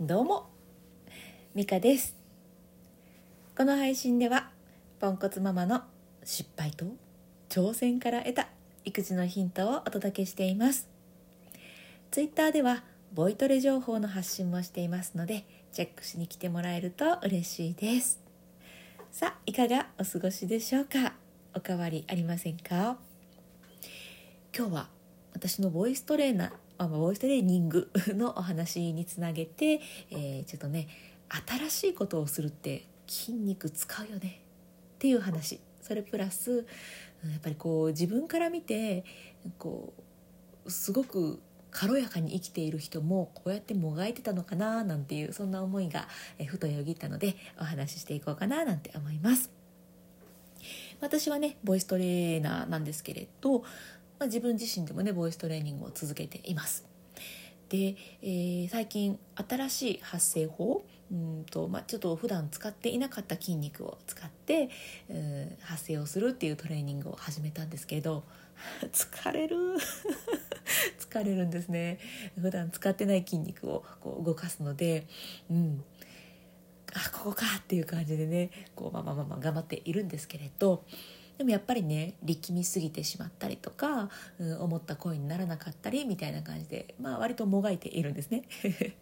どうもミカです。この配信ではポンコツママの失敗と挑戦から得た育児のヒントをお届けしています。ツイッターではボイトレ情報の発信もしていますのでチェックしに来てもらえると嬉しいです。さあいかがお過ごしでしょうか？おかわりありませんか？今日は私のボイストレーナーあボイストレーニングのお話につなげて、えー、ちょっとね新しいことをするって筋肉使うよね。っていう話。それプラスやっぱりこう自分から見てこうすごく軽やかに生きている人もこうやってもがいてたのかななんていうそんな思いがふとよぎったのでお話ししていこうかななんて思います。私はねボイストレーナーなんですけれど、まあ、自分自身でもねボイストレーニングを続けています。で、えー、最近新しい発声法うんと、まあ、ちょっと普段使っていなかった筋肉を使って、うん、発声をするっていうトレーニングを始めたんですけど 疲れる。疲れるんですね。普段使ってない筋肉をこう動かすので、うん、あここかっていう感じでねこうまあまあまあまあ頑張っているんですけれどでもやっぱりね力みすぎてしまったりとか、うん、思った声にならなかったりみたいな感じで、まあ、割ともがいているんですね。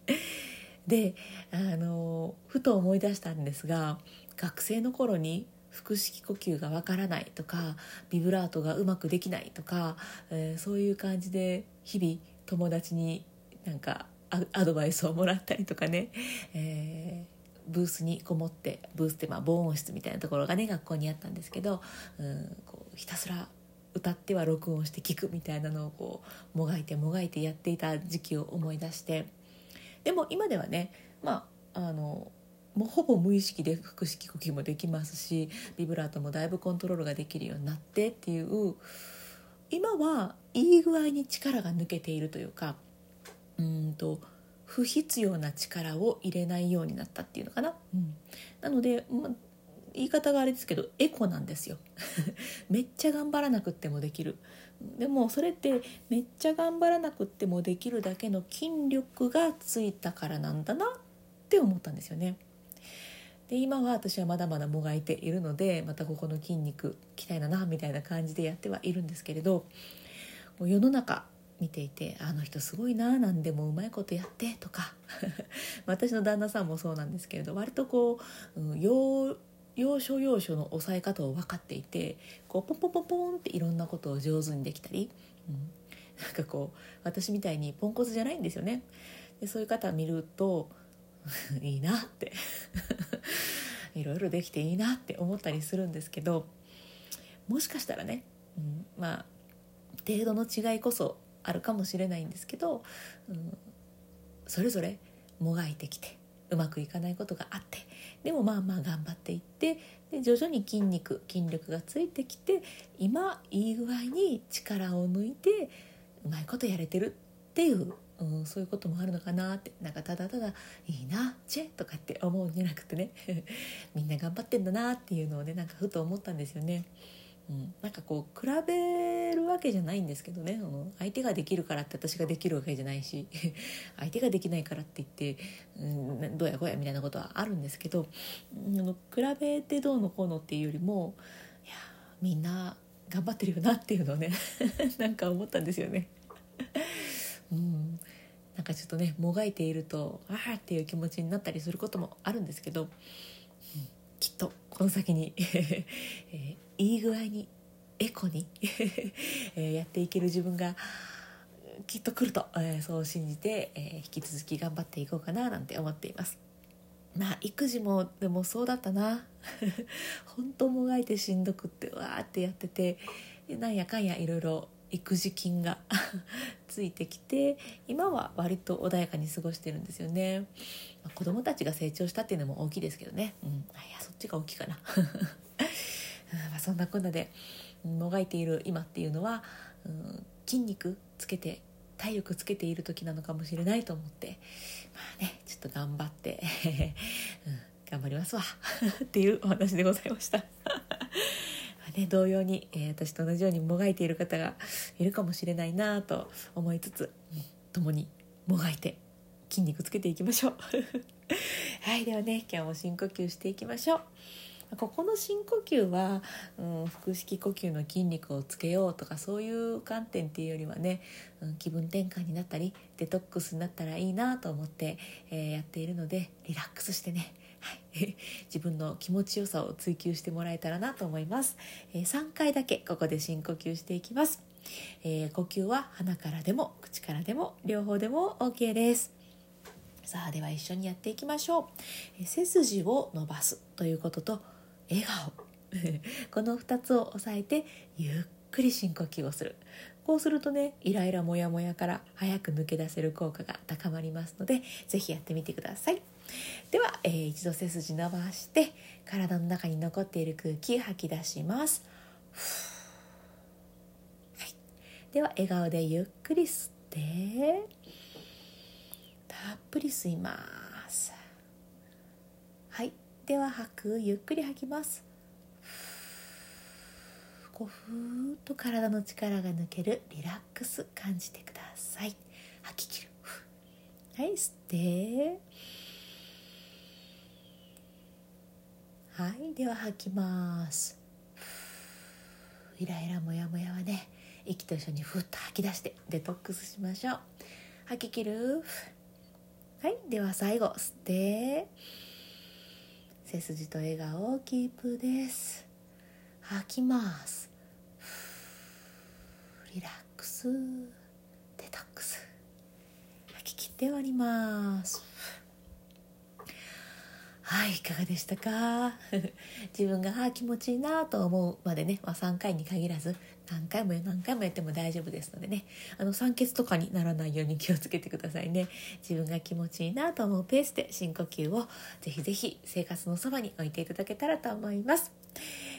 であのふと思い出したんですが学生の頃に腹式呼吸がわからないとかビブラートがうまくできないとか、えー、そういう感じで日々友達になんかアドバイスをもらったりとかね、えー、ブースにこもってブースってまあ防音室みたいなところがね学校にあったんですけど、うん、こうひたすら歌っては録音して聞くみたいなのをこうもがいてもがいてやっていた時期を思い出してでも今ではねまああのもうほぼ無意識で腹式呼吸もできますしビブラートもだいぶコントロールができるようになってっていう今はいい具合に力が抜けているというかうんと不必要な力を入れないようになったっていうのかな。うん、なので、ま、言い方があれですけどエコなんですよ。めっちゃ頑張らなくってもできる。でもそれってめっちゃ頑張らなくってもできるだけの筋力がついたからなんだなって思ったんですよね。で今は私はまだまだもがいているのでまたここの筋肉鍛えななみたいな感じでやってはいるんですけれど世の中見ていてあの人すごいな何でもうまいことやってとか 私の旦那さんもそうなんですけれど割とこう、うん、要要所要所の抑え方を分かっていてこうポンポンポンポンっていろんなことを上手にできたり、うん、なんかこう私みたいにポンコツじゃないんですよね。でそういう方見ると いいなっていろいろできていいなって思ったりするんですけどもしかしたらね、うん、まあ程度の違いこそあるかもしれないんですけど、うん、それぞれもがいてきてうまくいかないことがあってでもまあまあ頑張っていってで徐々に筋肉筋力がついてきて今いい具合に力を抜いてうまいことやれてるっていううん、そういうこともあるのかなってなんかただただ「いいなチェ」とかって思うんじゃなくてね みんな頑張ってんだなっていうのをねなんかふと思ったんですよね。うん、なんかこう比べるわけじゃないんですけどね、うん、相手ができるからって私ができるわけじゃないし 相手ができないからって言って、うん、どうやこうやみたいなことはあるんですけど、うん、あの比べてどうのこうのっていうよりもいやみんな頑張ってるよなっていうのをね なんか思ったんですよね。うん、なんかちょっとねもがいているとああっていう気持ちになったりすることもあるんですけど、うん、きっとこの先に、えー、いい具合にエコに えやっていける自分がきっと来ると、え、そう信じて、え、引き続き頑張っていこうかななんて思っています。まあ育児もでもそうだったな。本当もがいてしんどくってわーってやっててなんやかんやいろいろ育児金が ついてきて今は割と穏やかに過ごしてるんですよね、まあ、子供たちが成長したっていうのも大きいですけどね、うん、いやそっちが大きいかな。まあそんなこんなでもがいている今っていうのは、うん、筋肉つけて体力つけている時なのかもしれないと思ってまあねちょっと頑張って、うん、頑張りますわ っていうお話でございました。ね、同様に、えー、私と同じようにもがいている方がいるかもしれないなと思いつつ、うん、共にもがいて筋肉つけていきましょう。はいではね今日も深呼吸していきましょう。ここの深呼吸は、うん、腹式呼吸の筋肉をつけようとかそういう観点っていうよりはね、うん、気分転換になったりデトックスになったらいいなと思って、えー、やっているのでリラックスしてねはい、自分の気持ちよさを追求してもらえたらなと思います、えー、3回だけここで深呼吸していきます、えー、呼吸は鼻からでも口からでも両方でも OK です。さあでは一緒にやっていきましょう、え、背筋を伸ばすということと笑顔。この2つを押さえてゆっくり深呼吸をする。こうするとねイライラモヤモヤから早く抜け出せる効果が高まりますので是非やってみてください。では、えー、一度背筋伸ばして体の中に残っている空気吐き出します、はい、では笑顔でゆっくり吸ってたっぷり吸います。はい。では吐く。ゆっくり吐きます。こうふーっと体の力が抜ける。リラックス。感じてください。吐き切る。はい吸って。はいでは吐きます。イライラモヤモヤはね息と一緒にふっと吐き出してデトックスしましょう。吐き切る。はいでは最後吸って。背筋と笑顔をキープです。吐きます。リラックス。デトックス。吐き切って終わります。はいいかがでしたか？自分があ気持ちいいなと思うまでね、まあ、3回に限らず何回も何回もやっても大丈夫ですのでね。あの酸欠とかにならないように気をつけてくださいね。自分が気持ちいいなと思うペースで深呼吸をぜひぜひ生活のそばに置いていただけたらと思います。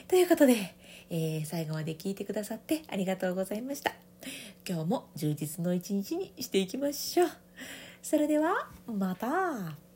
ということで、えー、最後まで聞いてくださってありがとうございました。今日も充実の一日にしていきましょう。それではまた。